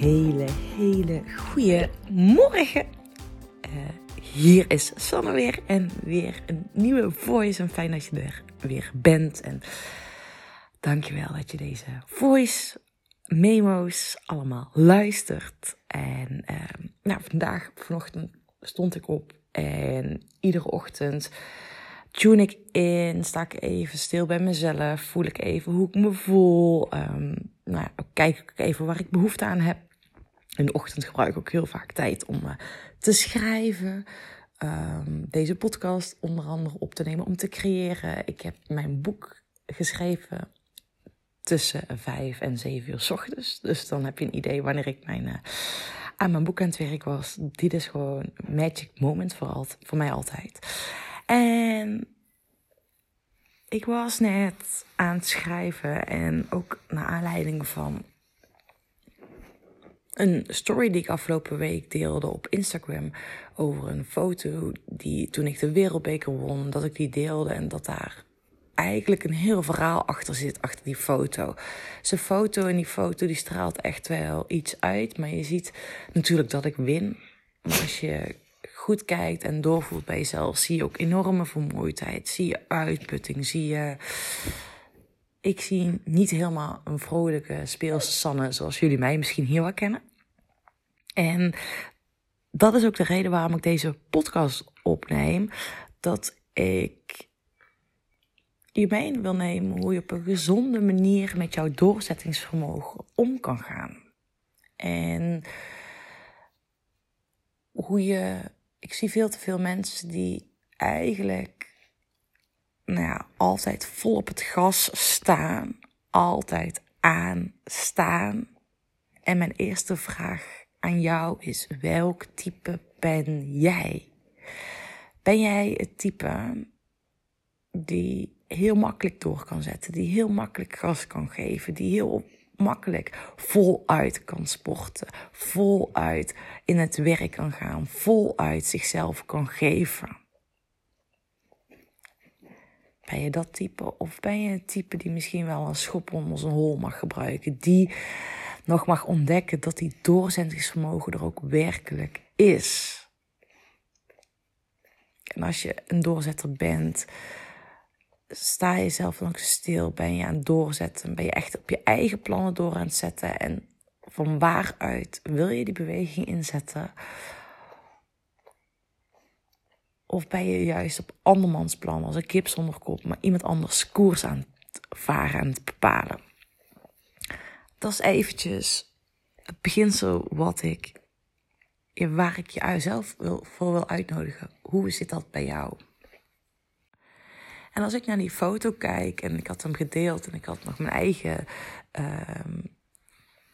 hele, hele goede morgen. Uh, hier is Sanne weer en weer een nieuwe voice. En fijn dat je er weer bent. En dankjewel dat je deze voice memo's allemaal luistert. En uh, nou, vandaag, vanochtend stond ik op en iedere ochtend tune ik in, sta ik even stil bij mezelf, voel ik even hoe ik me voel. Um, nou, kijk ik even waar ik behoefte aan heb. In de ochtend gebruik ik ook heel vaak tijd om uh, te schrijven. Um, deze podcast onder andere op te nemen om te creëren. Ik heb mijn boek geschreven tussen vijf en zeven uur s ochtends. Dus dan heb je een idee wanneer ik mijn, uh, aan mijn boek aan het werk was. Dit is gewoon magic moment voor, al, voor mij altijd. En ik was net aan het schrijven en ook naar aanleiding van een story die ik afgelopen week deelde op Instagram over een foto die toen ik de wereldbeker won, dat ik die deelde en dat daar eigenlijk een heel verhaal achter zit, achter die foto. Zijn foto en die foto die straalt echt wel iets uit, maar je ziet natuurlijk dat ik win. Als je goed kijkt en doorvoelt bij jezelf, zie je ook enorme vermoeidheid. Zie je uitputting, zie je... Ik zie niet helemaal een vrolijke, speelse Sanne zoals jullie mij misschien hier wel kennen. En dat is ook de reden waarom ik deze podcast opneem. Dat ik je mee wil nemen hoe je op een gezonde manier met jouw doorzettingsvermogen om kan gaan. En hoe je ik zie veel te veel mensen die eigenlijk nou ja, altijd vol op het gas staan, altijd aanstaan. En mijn eerste vraag aan jou is: welk type ben jij? Ben jij het type die heel makkelijk door kan zetten, die heel makkelijk gas kan geven, die heel makkelijk voluit kan sporten, voluit in het werk kan gaan, voluit zichzelf kan geven. Ben je dat type? Of ben je het type die misschien wel een schop onder zijn hol mag gebruiken? Die nog mag ontdekken dat die doorzettingsvermogen er ook werkelijk is. En als je een doorzetter bent, sta je zelf nog stil? Ben je aan het doorzetten? Ben je echt op je eigen plannen door aan het zetten? En van waaruit wil je die beweging inzetten? Of ben je juist op andermans plan als een kip zonder kop, maar iemand anders koers aan het varen en het bepalen? Dat is eventjes het beginsel wat ik, waar ik je zelf wil, voor wil uitnodigen. Hoe zit dat bij jou? En als ik naar die foto kijk en ik had hem gedeeld en ik had nog mijn eigen uh,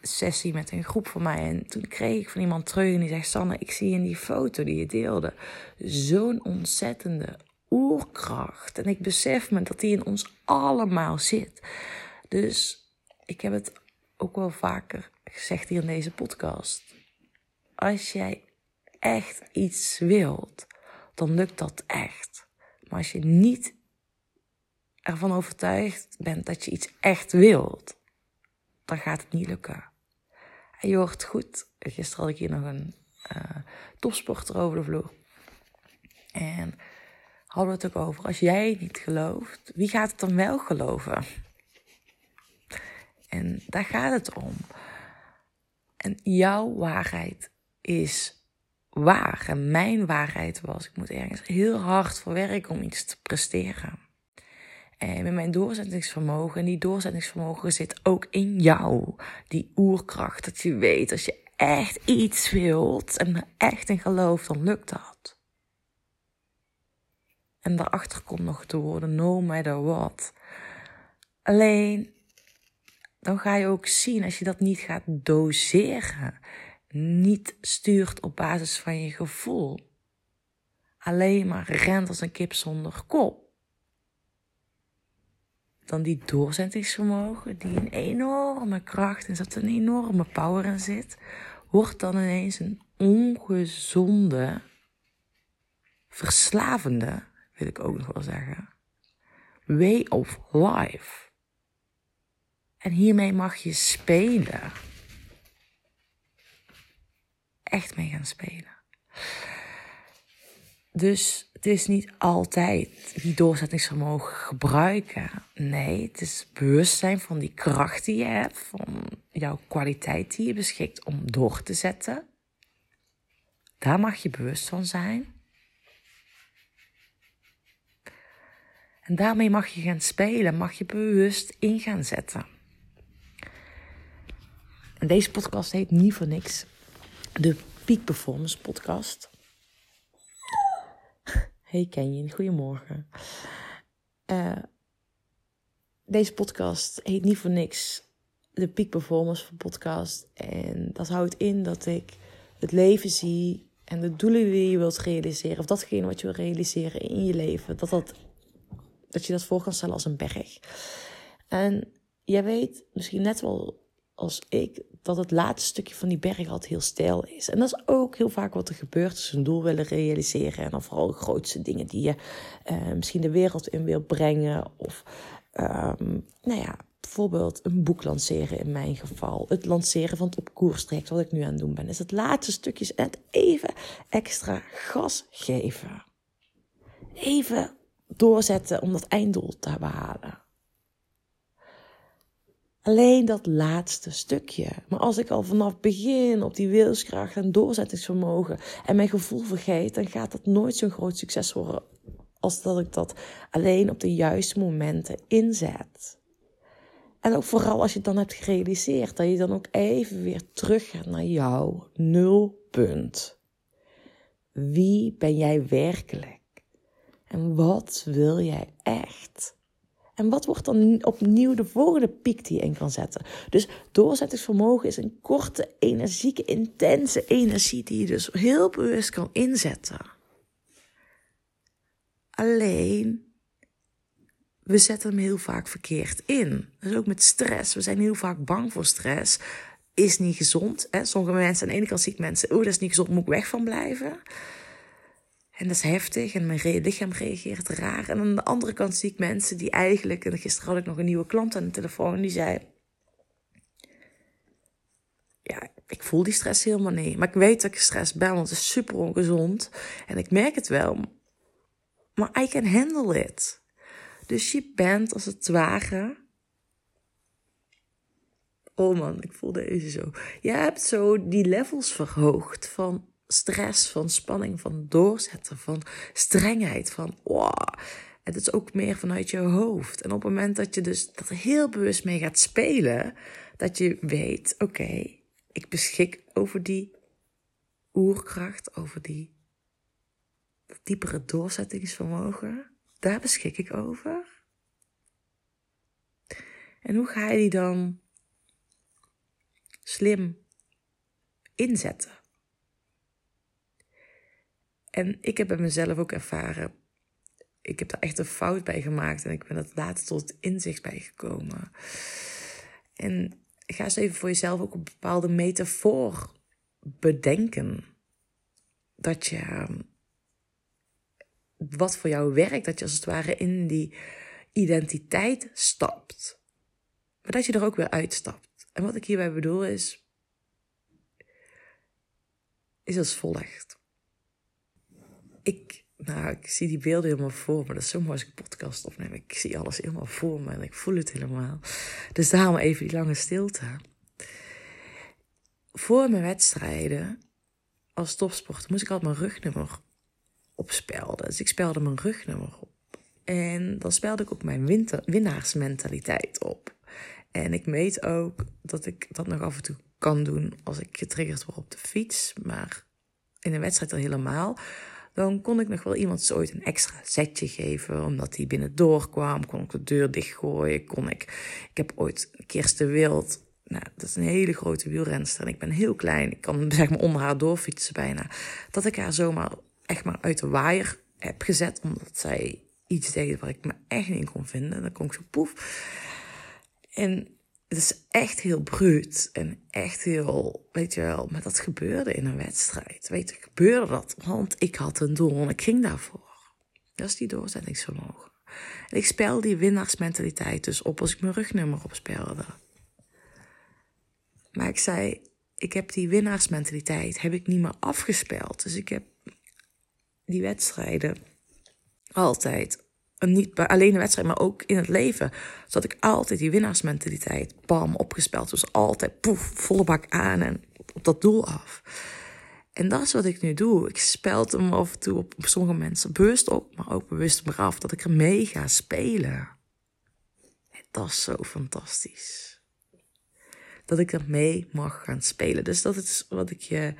sessie met een groep van mij. En toen kreeg ik van iemand terug en die zegt: Sanne, ik zie in die foto die je deelde zo'n ontzettende oerkracht. En ik besef me dat die in ons allemaal zit. Dus ik heb het ook wel vaker gezegd hier in deze podcast. Als jij echt iets wilt, dan lukt dat echt. Maar als je niet ervan overtuigd bent dat je iets echt wilt, dan gaat het niet lukken. En je hoort goed. Gisteren had ik hier nog een uh, topsporter over de vloer. En hadden we het ook over, als jij niet gelooft, wie gaat het dan wel geloven? En daar gaat het om. En jouw waarheid is waar. En mijn waarheid was, ik moet ergens heel hard voor werken om iets te presteren. En met mijn doorzettingsvermogen. En die doorzettingsvermogen zit ook in jou. Die oerkracht. Dat je weet, als je echt iets wilt en er echt in gelooft, dan lukt dat. En daarachter komt nog te worden, no matter what. Alleen, dan ga je ook zien als je dat niet gaat doseren. Niet stuurt op basis van je gevoel. Alleen maar rent als een kip zonder kop dan die doorzettingsvermogen, die een enorme kracht en zat een enorme power in zit, wordt dan ineens een ongezonde, verslavende, wil ik ook nog wel zeggen, way of life. En hiermee mag je spelen. echt mee gaan spelen. Dus het is niet altijd die doorzettingsvermogen gebruiken. Nee, het is bewustzijn van die kracht die je hebt, van jouw kwaliteit die je beschikt om door te zetten. Daar mag je bewust van zijn. En daarmee mag je gaan spelen, mag je bewust in gaan zetten. Deze podcast heet niet voor niks de Peak Performance Podcast. Hey Kenyon, goedemorgen. Uh, deze podcast heet niet voor niks de Peak Performance Podcast. En dat houdt in dat ik het leven zie en de doelen die je wilt realiseren, of datgene wat je wil realiseren in je leven, dat, dat, dat je dat voor kan stellen als een berg. En jij weet misschien net wel als ik dat het laatste stukje van die berg altijd heel stijl is. En dat is ook heel vaak wat er gebeurt als een doel willen realiseren. En dan vooral de grootste dingen die je uh, misschien de wereld in wil brengen. Of um, nou ja, bijvoorbeeld een boek lanceren in mijn geval. Het lanceren van het op koers traject wat ik nu aan het doen ben. Is het laatste stukje het even extra gas geven. Even doorzetten om dat einddoel te behalen. Alleen dat laatste stukje. Maar als ik al vanaf begin op die wilskracht en doorzettingsvermogen en mijn gevoel vergeet, dan gaat dat nooit zo'n groot succes worden als dat ik dat alleen op de juiste momenten inzet. En ook vooral als je het dan hebt gerealiseerd, dat je dan ook even weer terug gaat naar jouw nulpunt. Wie ben jij werkelijk? En wat wil jij echt? En wat wordt dan opnieuw de volgende piek die je in kan zetten? Dus doorzettingsvermogen is een korte, energieke, intense energie die je dus heel bewust kan inzetten. Alleen, we zetten hem heel vaak verkeerd in. Dus ook met stress. We zijn heel vaak bang voor stress. Is niet gezond. Hè? Sommige mensen, aan de ene kant zie ik mensen, oh dat is niet gezond, moet ik weg van blijven. En dat is heftig en mijn lichaam reageert raar. En aan de andere kant zie ik mensen die eigenlijk... En gisteren had ik nog een nieuwe klant aan de telefoon die zei... Ja, ik voel die stress helemaal niet. Maar ik weet dat ik gestrest ben, want het is super ongezond. En ik merk het wel. Maar I can handle it. Dus je bent als het ware... Oh man, ik voel deze zo. Je hebt zo die levels verhoogd van stress, van spanning, van doorzetten, van strengheid, van wow. Het is ook meer vanuit je hoofd. En op het moment dat je dus dat heel bewust mee gaat spelen, dat je weet, oké, ik beschik over die oerkracht, over die diepere doorzettingsvermogen. Daar beschik ik over. En hoe ga je die dan slim inzetten? En ik heb bij mezelf ook ervaren. Ik heb daar echt een fout bij gemaakt en ik ben dat later tot inzicht bij gekomen. En ga eens even voor jezelf ook een bepaalde metafoor bedenken. Dat je wat voor jou werkt, dat je als het ware in die identiteit stapt. Maar dat je er ook weer uitstapt. En wat ik hierbij bedoel is, is als volgt ik, nou, ik zie die beelden helemaal voor me. Dat is zo mooi als ik podcast opneem. Ik zie alles helemaal voor me en ik voel het helemaal. Dus daarom even die lange stilte. Voor mijn wedstrijden als topsporter moest ik altijd mijn rugnummer opspelden. Dus ik spelde mijn rugnummer op. En dan spelde ik ook mijn winter, winnaarsmentaliteit op. En ik weet ook dat ik dat nog af en toe kan doen als ik getriggerd word op de fiets. Maar in een wedstrijd al helemaal dan kon ik nog wel iemand ooit een extra setje geven, omdat hij binnen doorkwam. Kon ik de deur dichtgooien, kon ik... Ik heb ooit Kirsten Wild, nou, dat is een hele grote wielrenster en ik ben heel klein. Ik kan zeg maar onder haar doorfietsen bijna. Dat ik haar zomaar echt maar uit de waaier heb gezet, omdat zij iets deed waar ik me echt niet in kon vinden. Dan kon ik zo poef. En het is echt heel bruut en echt heel, weet je wel, maar dat gebeurde in een wedstrijd. Weet je, gebeurde dat, want ik had een doel en ik ging daarvoor. Dat is die doorzettingsvermogen. En ik speel die winnaarsmentaliteit dus op als ik mijn rugnummer opspelde. Maar ik zei, ik heb die winnaarsmentaliteit heb ik niet meer afgespeeld. Dus ik heb die wedstrijden altijd, niet alleen de wedstrijd, maar ook in het leven, dat ik altijd die winnaarsmentaliteit, bam, opgespeeld. Dus altijd, poef, volle bak aan en op dat doel af. En dat is wat ik nu doe. Ik speld hem af en toe op, sommige mensen bewust op, maar ook bewust eraf dat ik er mee ga spelen. En dat is zo fantastisch dat ik mee mag gaan spelen. Dus dat is wat ik je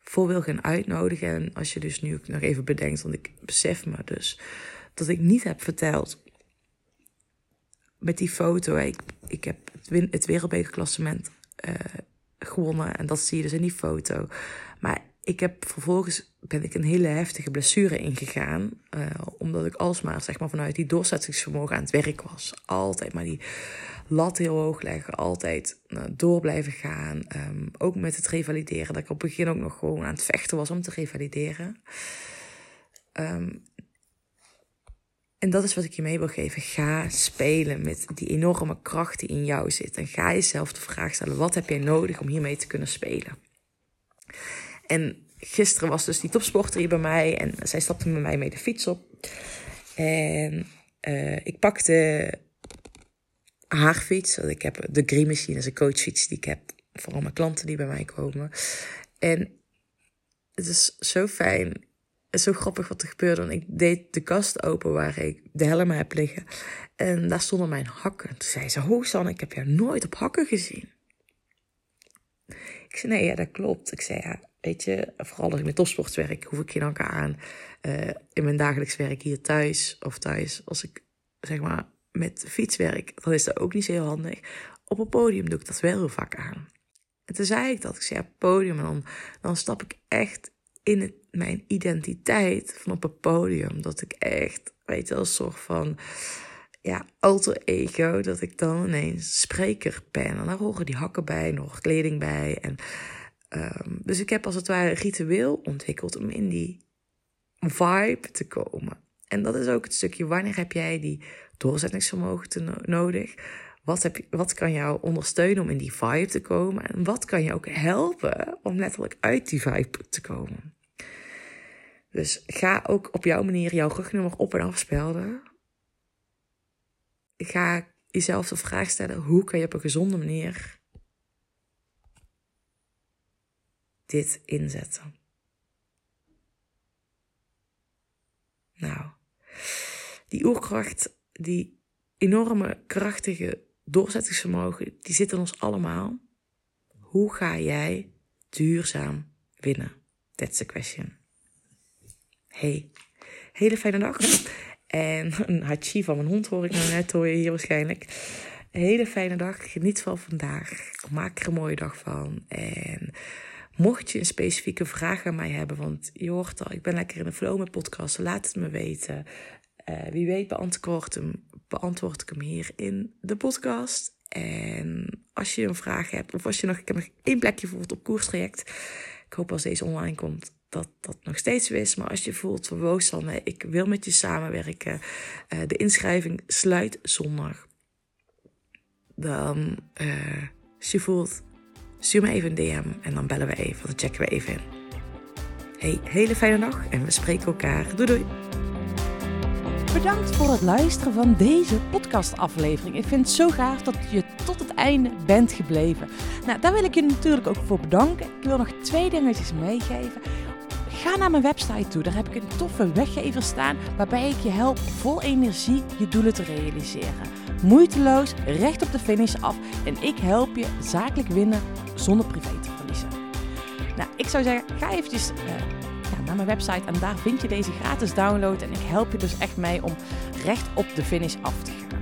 voor wil gaan uitnodigen. En als je dus nu nog even bedenkt, want ik besef me dus dat ik niet heb verteld met die foto. Ik, ik heb het, wereldbekerklassement uh, gewonnen en dat zie je dus in die foto. Maar ik heb vervolgens ben ik een hele heftige blessure ingegaan. Uh, omdat ik alsmaar zeg maar, vanuit die doorzettingsvermogen aan het werk was. Altijd maar die lat heel hoog leggen. Altijd door blijven gaan. Um, ook met het revalideren. Dat ik op het begin ook nog gewoon aan het vechten was om te revalideren. Um, en dat is wat ik je mee wil geven. Ga spelen met die enorme kracht die in jou zit. En ga jezelf de vraag stellen: wat heb jij nodig om hiermee te kunnen spelen? En gisteren was dus die topsporter hier bij mij en zij stapte met mij mee de fiets op. En uh, ik pakte haar fiets. Want ik heb de Green Machine, is een coachfiets die ik heb voor al mijn klanten die bij mij komen. En het is zo fijn. Is zo grappig wat er gebeurde. Want ik deed de kast open waar ik de helmen heb liggen. En daar stonden mijn hakken. Toen zei ze, ho Sanne, ik heb jou nooit op hakken gezien. Ik zei, nee, ja, dat klopt. Ik zei, ja, weet je, vooral als ik met topsport werk, hoef ik geen hakken aan. Uh, in mijn dagelijks werk hier thuis of thuis, als ik zeg maar met fietswerk, dan is dat ook niet zo heel handig. Op een podium doe ik dat wel heel vaak aan. En toen zei ik dat, ik zei, ja, podium, en dan, dan stap ik echt in het, mijn identiteit van op het podium. Dat ik echt, weet je, als soort van ja, alter ego, dat ik dan ineens spreker ben. En daar horen die hakken bij, nog kleding bij. En, um, dus ik heb als het ware een ritueel ontwikkeld om in die vibe te komen. En dat is ook het stukje, wanneer heb jij die doorzettingsvermogen te nodig? Wat, heb je, wat kan jou ondersteunen om in die vibe te komen? En wat kan je ook helpen om letterlijk uit die vibe te komen? Dus ga ook op jouw manier jouw rugnummer op en afspelden ga jezelf de vraag stellen: hoe kan je op een gezonde manier dit inzetten? Nou, die oerkracht, die enorme krachtige doorzettingsvermogen, die zit in ons allemaal. Hoe ga jij duurzaam winnen? That's the question. Hey, hele fijne dag. En een hachi van mijn hond hoor ik nou net, hoor je hier waarschijnlijk. Hele fijne dag. Geniet van vandaag. Maak er een mooie dag van. En mocht je een specifieke vraag aan mij hebben, want je hoort al, ik ben lekker in de flow met podcasten, laat het me weten. Uh, wie weet beantwoord, hem, beantwoord ik hem hier in de podcast. En als je een vraag hebt, of als je nog, ik heb nog één plekje voor op koerstraject. Ik hoop als deze online komt, dat dat nog steeds is. Maar als je voelt van wow ik wil met je samenwerken. Uh, de inschrijving sluit zondag. Dan, uh, als je voelt, stuur me even een DM en dan bellen we even. Dan checken we even in. Hey, hele fijne dag en we spreken elkaar. Doei doei. Bedankt voor het luisteren van deze podcastaflevering. Ik vind het zo gaaf dat je tot het einde bent gebleven. Nou, daar wil ik je natuurlijk ook voor bedanken. Ik wil nog twee dingetjes meegeven. Ga naar mijn website toe. Daar heb ik een toffe weggever staan waarbij ik je help vol energie je doelen te realiseren. Moeiteloos, recht op de finish af en ik help je zakelijk winnen zonder privé te verliezen. Nou, ik zou zeggen, ga eventjes ja, naar mijn website en daar vind je deze gratis download en ik help je dus echt mee om recht op de finish af te gaan.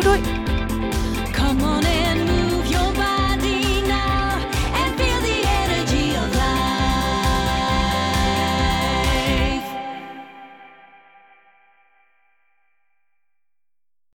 るい Come on and